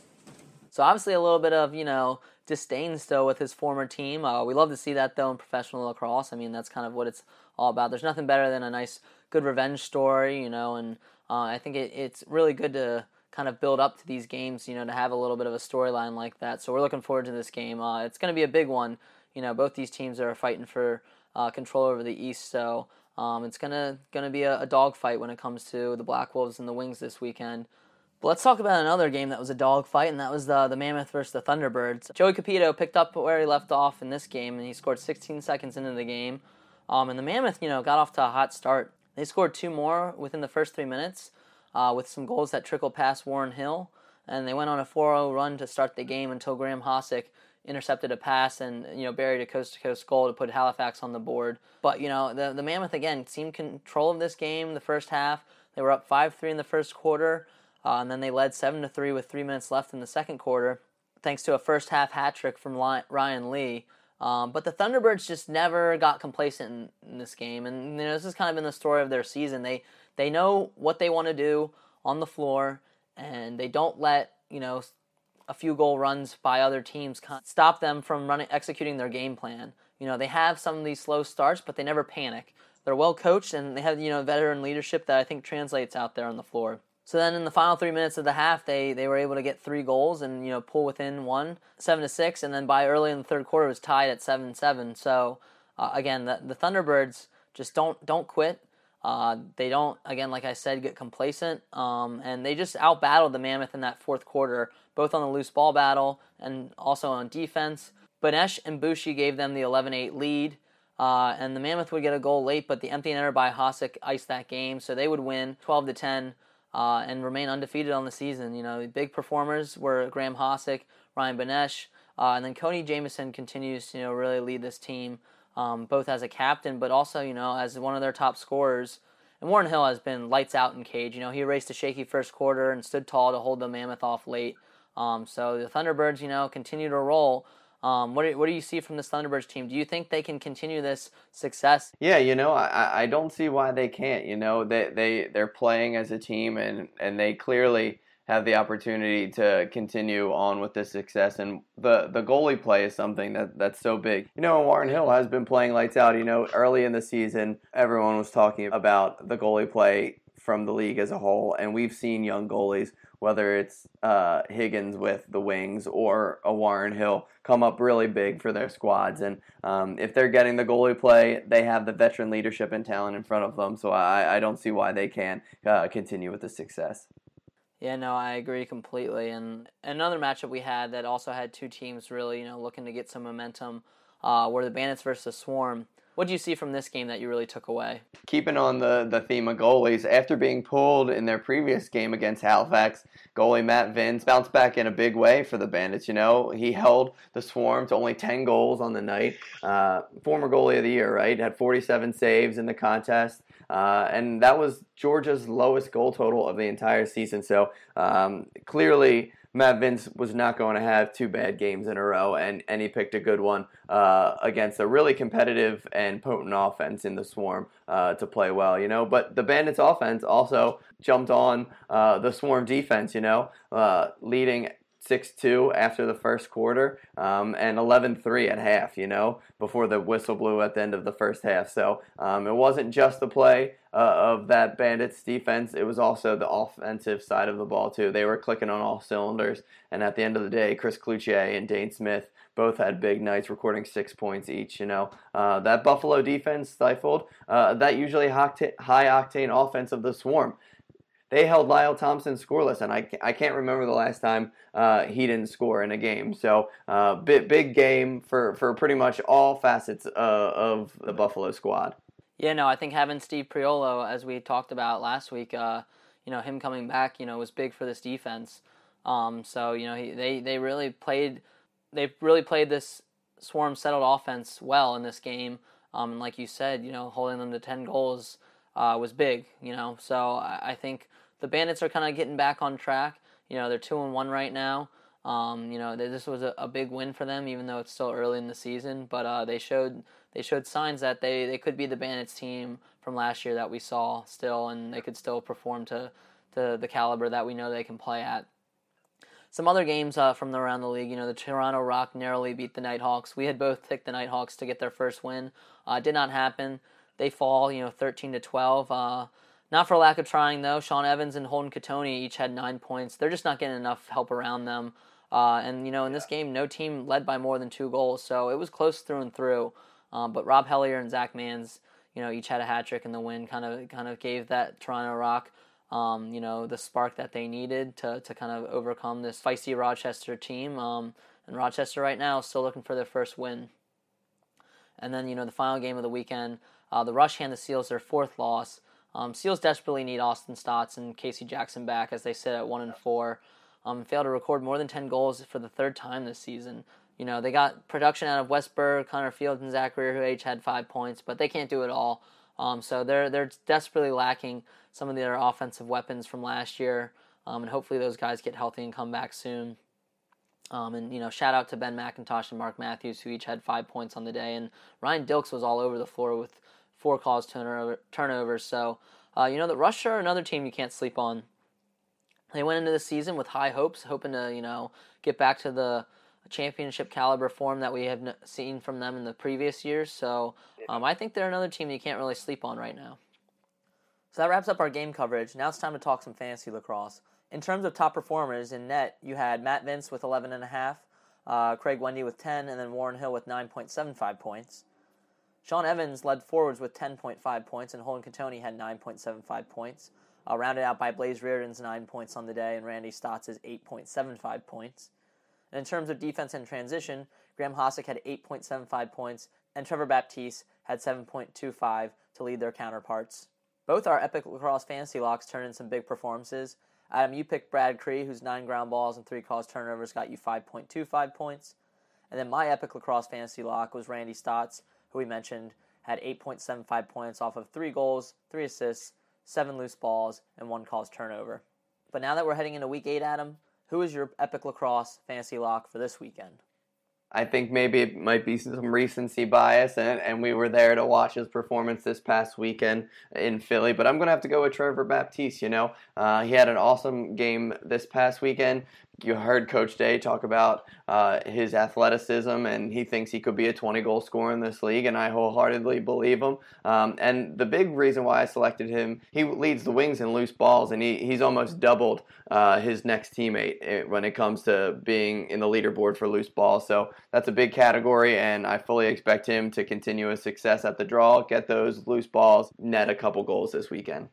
So obviously a little bit of you know disdain still with his former team. Uh, we love to see that though in professional lacrosse. I mean that's kind of what it's all about. There's nothing better than a nice good revenge story, you know, and uh, I think it, it's really good to kind of build up to these games, you know, to have a little bit of a storyline like that. So we're looking forward to this game. Uh, it's going to be a big one. You know, both these teams are fighting for uh, control over the East, so um, it's gonna gonna be a, a dogfight when it comes to the Black Wolves and the Wings this weekend. But let's talk about another game that was a dogfight, and that was the the Mammoth versus the Thunderbirds. Joey Cupido picked up where he left off in this game, and he scored 16 seconds into the game. Um, and the Mammoth, you know, got off to a hot start. They scored two more within the first three minutes, uh, with some goals that trickled past Warren Hill, and they went on a 4-0 run to start the game until Graham Hossack intercepted a pass and you know buried a coast to coast goal to put Halifax on the board. But you know the the Mammoth again seemed control of this game the first half. They were up five three in the first quarter, uh, and then they led seven to three with three minutes left in the second quarter, thanks to a first half hat trick from Ryan Lee. Um, but the Thunderbirds just never got complacent in, in this game, and you know this has kind of been the story of their season. They they know what they want to do on the floor, and they don't let you know a few goal runs by other teams stop them from running executing their game plan. You know, they have some of these slow starts, but they never panic. They're well coached and they have, you know, veteran leadership that I think translates out there on the floor. So then in the final three minutes of the half, they, they were able to get three goals and, you know, pull within one, seven to six, and then by early in the third quarter it was tied at seven seven. So uh, again, the, the Thunderbirds just don't don't quit. Uh, they don't, again, like I said, get complacent, um, and they just outbattled the Mammoth in that fourth quarter, both on the loose ball battle and also on defense. Benesh and Boushy gave them the 11-8 lead, uh, and the Mammoth would get a goal late, but the empty netter by Hossack iced that game, so they would win 12 to 10 uh, and remain undefeated on the season. You know, big performers were Graham Hossack, Ryan Benesh, uh, and then Cody Jamieson continues to you know really lead this team um, both as a captain, but also, you know, as one of their top scorers. And Warren Hill has been lights out in cage. You know, he raced a shaky first quarter and stood tall to hold the Mammoth off late. Um, so the Thunderbirds, you know, continue to roll. Um, what, do, what do you see from this Thunderbirds team? Do you think they can continue this success? Yeah, you know, I, I don't see why they can't. You know, they, they, they're playing as a team and, and they clearly have the opportunity to continue on with this success. And the, the goalie play is something that, that's so big. You know, Warren Hill has been playing lights out. You know, early in the season, everyone was talking about the goalie play from the league as a whole. And we've seen young goalies, whether it's uh, Higgins with the Wings or a Warren Hill, come up really big for their squads. And um, if they're getting the goalie play, they have the veteran leadership and talent in front of them. So I, I don't see why they can't uh, continue with the success. Yeah, no, I agree completely. And another matchup we had that also had two teams really, you know, looking to get some momentum uh, were the Bandits versus the Swarm. What do you see from this game that you really took away? Keeping on the, the theme of goalies, after being pulled in their previous game against Halifax, goalie Matt Vince bounced back in a big way for the Bandits. You know, he held the Swarm to only 10 goals on the night. Uh, former goalie of the year, right? Had 47 saves in the contest. Uh, and that was Georgia's lowest goal total of the entire season. So um, clearly, Matt Vince was not going to have two bad games in a row, and, and he picked a good one uh, against a really competitive and potent offense in the Swarm uh, to play well, you know. But the Bandits' offense also jumped on uh, the Swarm defense, you know, uh, leading 6-2 after the first quarter um, and 11-3 at half, you know, before the whistle blew at the end of the first half. So um, it wasn't just the play uh, of that Bandits defense. It was also the offensive side of the ball, too. They were clicking on all cylinders. And at the end of the day, Chris Cloutier and Dane Smith both had big nights, recording six points each. You know, uh, that Buffalo defense stifled uh, that usually high octane offense of the Swarm they held Lyle Thompson scoreless, and I, I can't remember the last time uh, he didn't score in a game. So, uh, big, big game for, for pretty much all facets uh, of the Buffalo squad. Yeah, no, I think having Steve Priolo, as we talked about last week, uh, you know, him coming back, you know, was big for this defense. Um, so, you know, he, they, they really played they really played this swarm settled offense well in this game. Um, and like you said, you know, holding them to 10 goals uh, was big, you know. So I, I think the Bandits are kind of getting back on track. You know, they're two and one right now. Um, you know, this was a, a, big win for them, even though it's still early in the season. But uh, they showed they showed signs that they, they could be the Bandits team from last year that we saw still, and they could still perform to to the caliber that we know they can play at. Some other games uh, from around the league, you know, the Toronto Rock narrowly beat the Nighthawks. We had both picked the Nighthawks to get their first win. Uh, did not happen. They fall, you know, 13 to 12. Not for lack of trying though. Sean Evans and Holden Cattoni each had nine points. They're just not getting enough help around them. Uh, and you know, in this game, no team led by more than two goals, so it was close through and through. Um, but Rob Hellyer and Zach Manns, you know, each had a hat trick in the win. Kind of, kind of gave that Toronto Rock um, you know, the spark that they needed to, to kind of overcome this feisty Rochester team. Um, and Rochester right now is still looking for their first win. And then, you know, the final game of the weekend, uh, the Rush hand the Seals their fourth loss. Um, Seals desperately need Austin Staats and Casey Jackson back as they sit at one and four. Um, failed to record more than ten goals for the third time this season. You know, they got production out of Wes Berg, Connor Fields, and Zach Greer, who each had five points, but they can't do it all. Um, so they're they're desperately lacking some of their offensive weapons from last year, um, and hopefully those guys get healthy and come back soon. Um, and you know, shout out to Ben McIntosh and Mark Matthews, who each had five points on the day, and Ryan Dilks was all over the floor with four calls turnover, turnovers. So uh, you know, the Rush are another team you can't sleep on. They went into the season with high hopes, hoping to you know get back to the championship caliber form that we have seen from them in the previous years. So um, I think they're another team you can't really sleep on right now. So that wraps up our game coverage. Now it's time to talk some fantasy lacrosse. In terms of top performers in net, you had Matt Vince with 11.5, uh, Craig Wendy with 10, and then Warren Hill with 9.75 points. Sean Evans led forwards with 10.5 points, and Holden Cattoni had 9.75 points, uh, rounded out by Blaze Riorden's 9 points on the day, and Randy Staats' 8.75 points. And in terms of defense and transition, Graham Hossack had 8.75 points, and Trevor Baptiste had 7.25 to lead their counterparts. Both our Epic Lacrosse Fantasy Locks turned in some big performances. Adam, you picked Brad Kri, whose nine ground balls and three calls turnovers got you 5.25 points. And then my Epic Lacrosse Fantasy Lock was Randy Staats, who we mentioned had 8.75 points off of three goals, three assists, seven loose balls, and one calls turnover. But now that we're heading into week eight, Adam, who is your Epic Lacrosse Fantasy Lock for this weekend? I think maybe it might be some recency bias, and, and we were there to watch his performance this past weekend in Philly. But I'm going to have to go with Trevor Baptiste. You know, uh, he had an awesome game this past weekend you heard Coach Day talk about uh, his athleticism, and he thinks he could be a 20 goal scorer in this league, and I wholeheartedly believe him. Um, and the big reason why I selected him, he leads the wings in loose balls, and he, he's almost doubled uh, his next teammate eh, when it comes to being in the leaderboard for loose balls. So that's a big category, and I fully expect him to continue his success at the draw, get those loose balls, net a couple goals this weekend.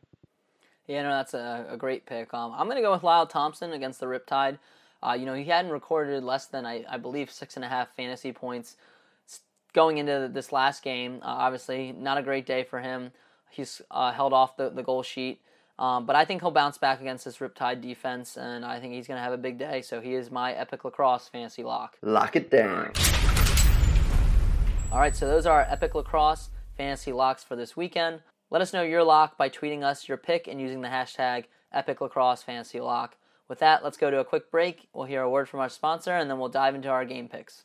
Yeah, no, that's a, a great pick. Um, I'm going to go with Lyle Thompson against the Riptide. Uh, you know, he hadn't recorded less than, I, I believe, six and a half fantasy points going into this last game. Uh, obviously, not a great day for him. He's uh, held off the, the goal sheet. Um, but I think he'll bounce back against this Riptide defense, and I think he's going to have a big day. So he is my Epic Lacrosse fantasy lock. Lock it down. All right, so those are our Epic Lacrosse fantasy locks for this weekend. Let us know your lock by tweeting us your pick and using the hashtag Epic Lacrosse Fantasy Lock. With that, let's go to a quick break. We'll hear a word from our sponsor and then we'll dive into our game picks.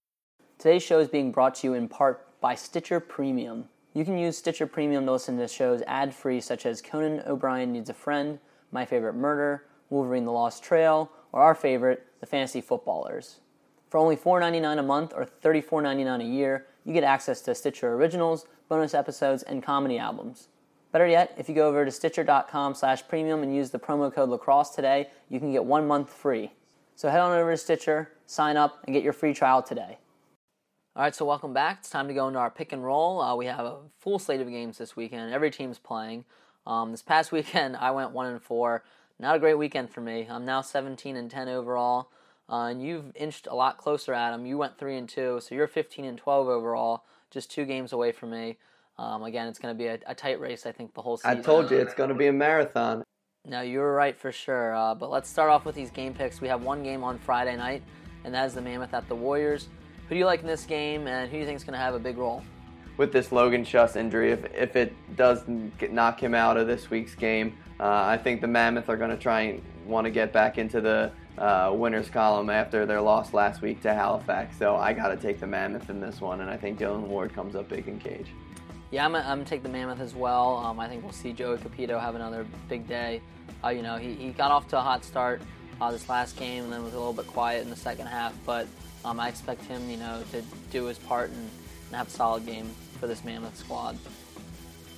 Today's show is being brought to you in part by Stitcher Premium. You can use Stitcher Premium to listen to shows ad free, such as Conan O'Brien Needs a Friend, My Favorite Murder, Wolverine the Lost Trail, or our favorite, The Fantasy Footballers. For only $4.99 a month or $34.99 a year, you get access to Stitcher Originals, bonus episodes, and comedy albums. Better yet, if you go over to stitcher.com slash premium and use the promo code lacrosse today, you can get one month free. So head on over to Stitcher, sign up, and get your free trial today. All right, so welcome back. It's time to go into our pick and roll. Uh, we have a full slate of games this weekend. Every team's playing. Um, this past <laughs> weekend, I went one and four. Not a great weekend for me. I'm now 17 and 10 overall, uh, and you've inched a lot closer, Adam. You went three and two, so you're 15 and 12 overall, just two games away from me. Um, again, it's going to be a, a, tight race. I think the whole season. I told you it's going to be a marathon. No, you were right for sure. Uh, but let's start off with these game picks. We have one game on Friday night, and that is the Mammoth at the Warriors. Who do you like in this game, and who do you think is going to have a big role? With this Logan Schuss injury, if, if it does knock him out of this week's game, uh, I think the Mammoth are going to try and want to get back into the uh, winners column after their loss last week to Halifax. So I got to take the Mammoth in this one, and I think Dillon Ward comes up big in cage. Yeah, I'm going to take the Mammoth as well. Um, I think we'll see Joey Cupido have another big day. Uh, you know, he, he got off to a hot start uh, this last game and then was a little bit quiet in the second half, but um, I expect him, you know, to do his part and, and have a solid game for this Mammoth squad.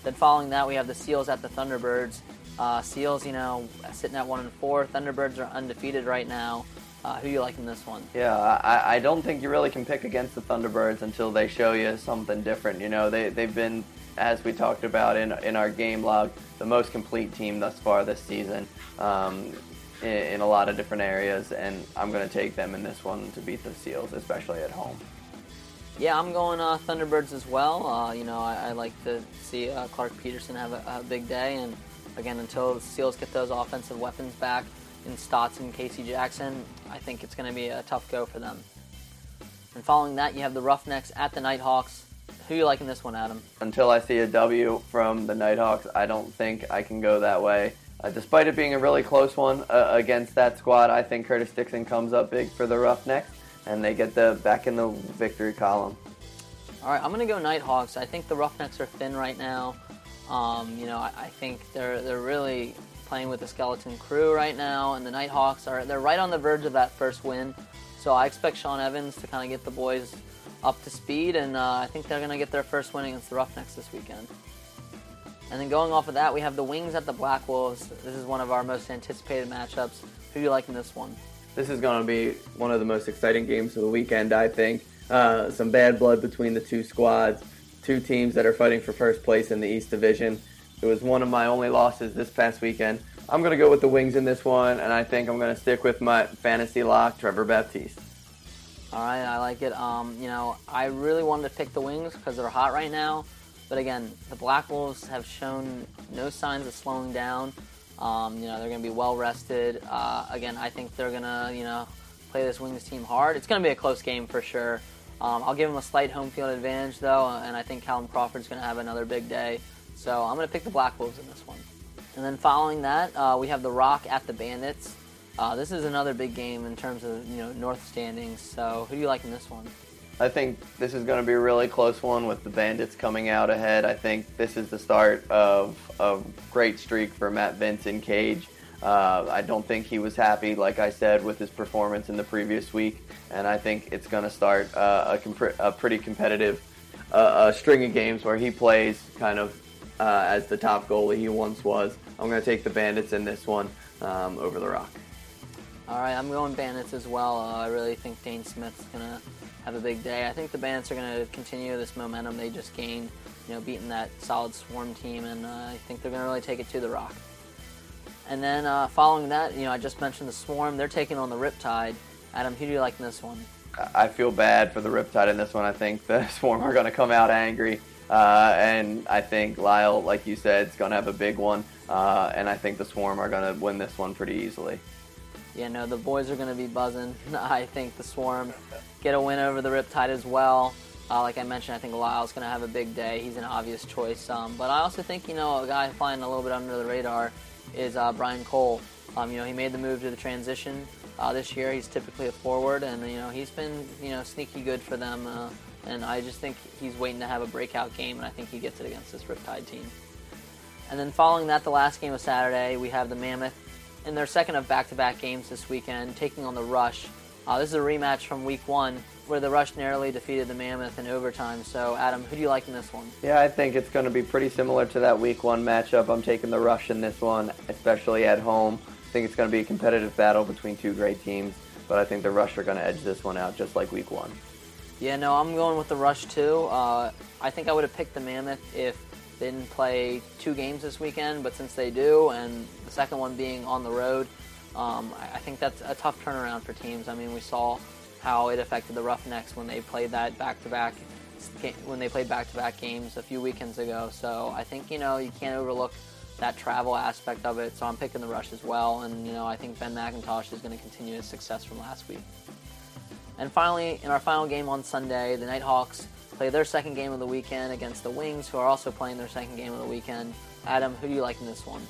Then following that, we have the Seals at the Thunderbirds. Uh, Seals, you know, sitting at one and four. Thunderbirds are undefeated right now. Uh, who you like in this one? Yeah, I, I don't think you really can pick against the Thunderbirds until they show you something different. You know, they, they've been, as we talked about in, in our game log, the most complete team thus far this season um, in, in, a lot of different areas, and I'm going to take them in this one to beat the Seals, especially at home. Yeah, I'm going uh, Thunderbirds as well. Uh, you know, I, I, like to see uh, Clarke Petterson have a, a big day, and again, until the Seals get those offensive weapons back, in Staats and Casey Jackson, I think it's going to be a tough go for them. And following that, you have the Roughnecks at the Nighthawks. Who you like in this one, Adam? Until I see a W from the Nighthawks, I don't think I can go that way. Uh, despite it being a really close one uh, against that squad, I think Curtis Dixon comes up big for the Roughnecks, and they get the back in the victory column. All right, I'm going to go Nighthawks. I think the Roughnecks are thin right now. Um, you know, I, I, think they're they're really playing with the skeleton crew right now, and the Nighthawks are they're right on the verge of that first win. So I expect Sean Evans to kind of get the boys up to speed, and uh, I think they're going to get their first win against the Roughnecks this weekend. And then going off of that, we have the Wings at the Black Wolves. This is one of our most anticipated matchups. Who do you like in this one? This is going to be one of the most exciting games of the weekend, I think. Uh, some bad blood between the two squads, two teams that are fighting for first place in the East Division. It was one of my only losses this past weekend. I'm going to go with the Wings in this one, and I think I'm going to stick with my fantasy lock, Trevor Baptiste. All right, I like it. Um, you know, I really wanted to pick the Wings because they're hot right now. But again, the Black Wolves have shown no signs of slowing down. Um, you know, they're going to be well rested. Uh, again, I think they're going to, you know, play this Wings team hard. It's going to be a close game for sure. Um, I'll give them a slight home field advantage, though, and I think Callum Crawford's going to have another big day. So I'm going to pick the Black Wolves in this one. And then following that, uh, we have the Rock at the Bandits. Uh, this is another big game in terms of you know North standings. So who do you like in this one? I think this is going to be a really close one with the Bandits coming out ahead. I think this is the start of a great streak for Matt Vince in Cage. Uh, I don't think he was happy, like I said, with his performance in the previous week, and I think it's going to start uh, a, comp- a, pretty competitive uh, string of games where he plays kind of uh, as the top goalie he once was. I'm going to take the Bandits in this one um, over the Rock. All right, I'm going Bandits as well. Uh, I really think Dane Smith's to have a big day. I think the Bandits are to continue this momentum they just gained, you know, beating that solid Swarm team, and uh, I think they're to really take it to the Rock. And then uh, following that, you know, I just mentioned the Swarm. They're taking on the Riptide. Adam, who do you like in this one? I feel bad for the Riptide in this one. I think the <laughs> Swarm are going to come out angry. Uh, and I think Lyle, like you said, is going to have a big one. Uh, and I think the Swarm are going to win this one pretty easily. Yeah, no, the boys are going to be buzzing. <laughs> I think the Swarm get a win over the Riptide as well. Uh, like I mentioned, I think Lyle's going to have a big day. He's an obvious choice. Um, but I also think, you know, a guy flying a little bit under the radar is uh, Bryan Cole. Um, you know, he made the move to the transition uh, this year. He's typically a forward, and, you know, he's been, you know, sneaky good for them. Uh, and I just think he's waiting to have a breakout game, and I think he gets it against this Riptide team. And then following that, the last game of Saturday, we have the Mammoth in their second of back-to-back games this weekend, taking on the Rush. Uh, this is a rematch from Week One, where the Rush narrowly defeated the Mammoth in overtime. So, Adam, who do you like in this one? Yeah, I think it's going to be pretty similar to that Week One matchup. I'm taking the Rush in this one, especially at home. I think it's going to be a competitive battle between two great teams. but I think the Rush are going to edge this one out just like week one. Yeah, no, I'm going with the Rush too. Uh, I think I would have picked the Mammoth if didn't play two games this weekend, but since they do, and the second one being on the road, um, I think that's a tough turnaround for teams. I mean, we saw how it affected the Roughnecks when they played that back-to-back when they played back-to-back games a few weekends ago. So I think you know you can't overlook that travel aspect of it. So I'm picking the Rush as well, and you know I think Ben McIntosh is going to continue his success from last week. And finally, in our final game on Sunday, the Nighthawks play their second game of the weekend against the Wings, who are also playing their second game of the weekend. Adam, who do you like in this one?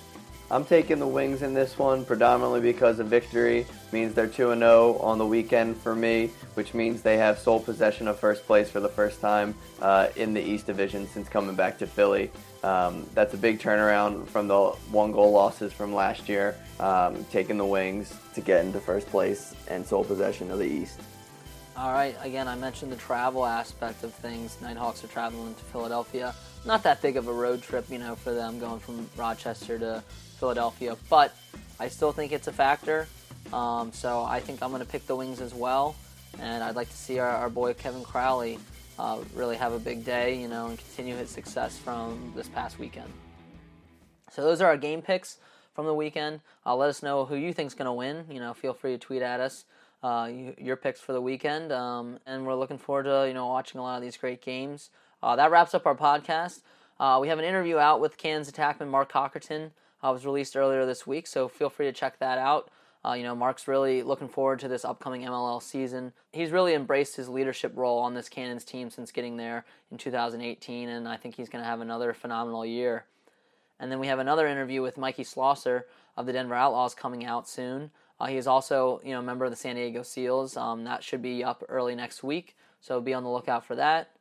I'm taking the Wings in this one predominantly because a victory means they're 2 0 on the weekend for me, which means they have sole possession of first place for the first time uh, in the East Division since coming back to Philly. Um, that's a big turnaround from the one goal losses from last year, um, taking the Wings to get into first place and sole possession of the East. All right, again, I mentioned the travel aspect of things. Nighthawks are traveling to Philadelphia. Not that big of a road trip, you know, for them going from Rochester to Philadelphia, but I still think it's a factor. Um, so I think I'm going to pick the Wings as well, and I'd like to see our, our boy Kevin Crowley uh, really have a big day, you know, and continue his success from this past weekend. So those are our game picks from the weekend. Uh, let us know who you think's going to win. You know, feel free to tweet at us uh, your picks for the weekend. Um, and we're looking forward to you know watching a lot of these great games. Uh, that wraps up our podcast. Uh, we have an interview out with Cannons attackman Mark Cockerton. Uh, was released earlier this week, so feel free to check that out. Uh, you know, Mark's really looking forward to this upcoming MLL season. He's really embraced his leadership role on this Cannons team since getting there in 2018, and I think he's going to have another phenomenal year. And then we have another interview with Mikey Schlosser of the Denver Outlaws coming out soon. Uh, he is also, you know, a member of the San Diego Seals. Um, that should be up early next week, so be on the lookout for that.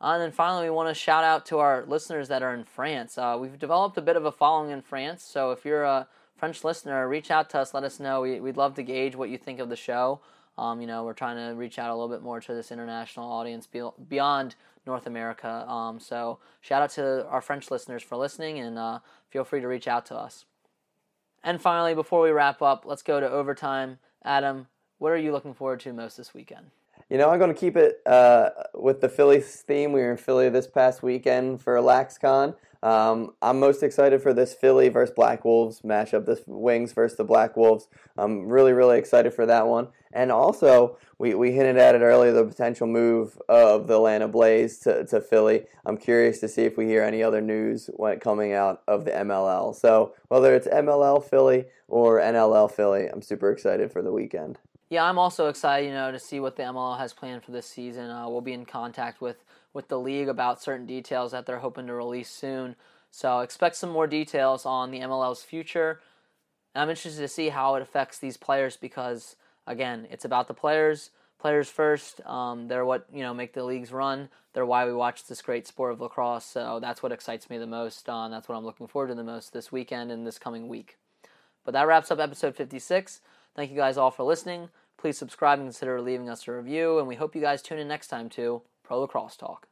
Uh, and then finally, we want to shout out to our listeners that are in France. Uh, we've developed a bit of a following in France, so if you're a French listener, reach out to us. Let us know. We, would love to gauge what you think of the show. Um, you know, we're trying to reach out a little bit more to this international audience beyond North America. Um, so shout out to our French listeners for listening, and uh, feel free to reach out to us. And finally, before we wrap up, let's go to overtime. Adam, what are you looking forward to most this weekend? You know, I'm going to keep it uh, with the Phillies theme. We were in Philly this past weekend for LaxCon. Um, I'm most excited for this Philly versus Black Wolves matchup, this Wings versus the Black Wolves. I'm really, really excited for that one. And also, we, we hinted at it earlier the potential move of the Atlanta Blaze to, to Philly. I'm curious to see if we hear any other news when coming out of the MLL. So, whether it's MLL Philly or NLL Philly, I'm super excited for the weekend. Yeah, I'm also excited, you know, to see what the MLL has planned for this season. Uh, we'll be in contact with with the league about certain details that they're hoping to release soon. So expect some more details on the MLL's future. I'm interested to see how it affects these players because again, it's about the players. Players first. Um, they're what you know make the leagues run. They're why we watch this great sport of lacrosse. So that's what excites me the most. Uh, that's what I'm looking forward to the most this weekend and this coming week. But that wraps up episode 56. Thank you guys all for listening. Please subscribe and consider leaving us a review. And we hope you guys tune in next time to Pro Lacrosse Talk.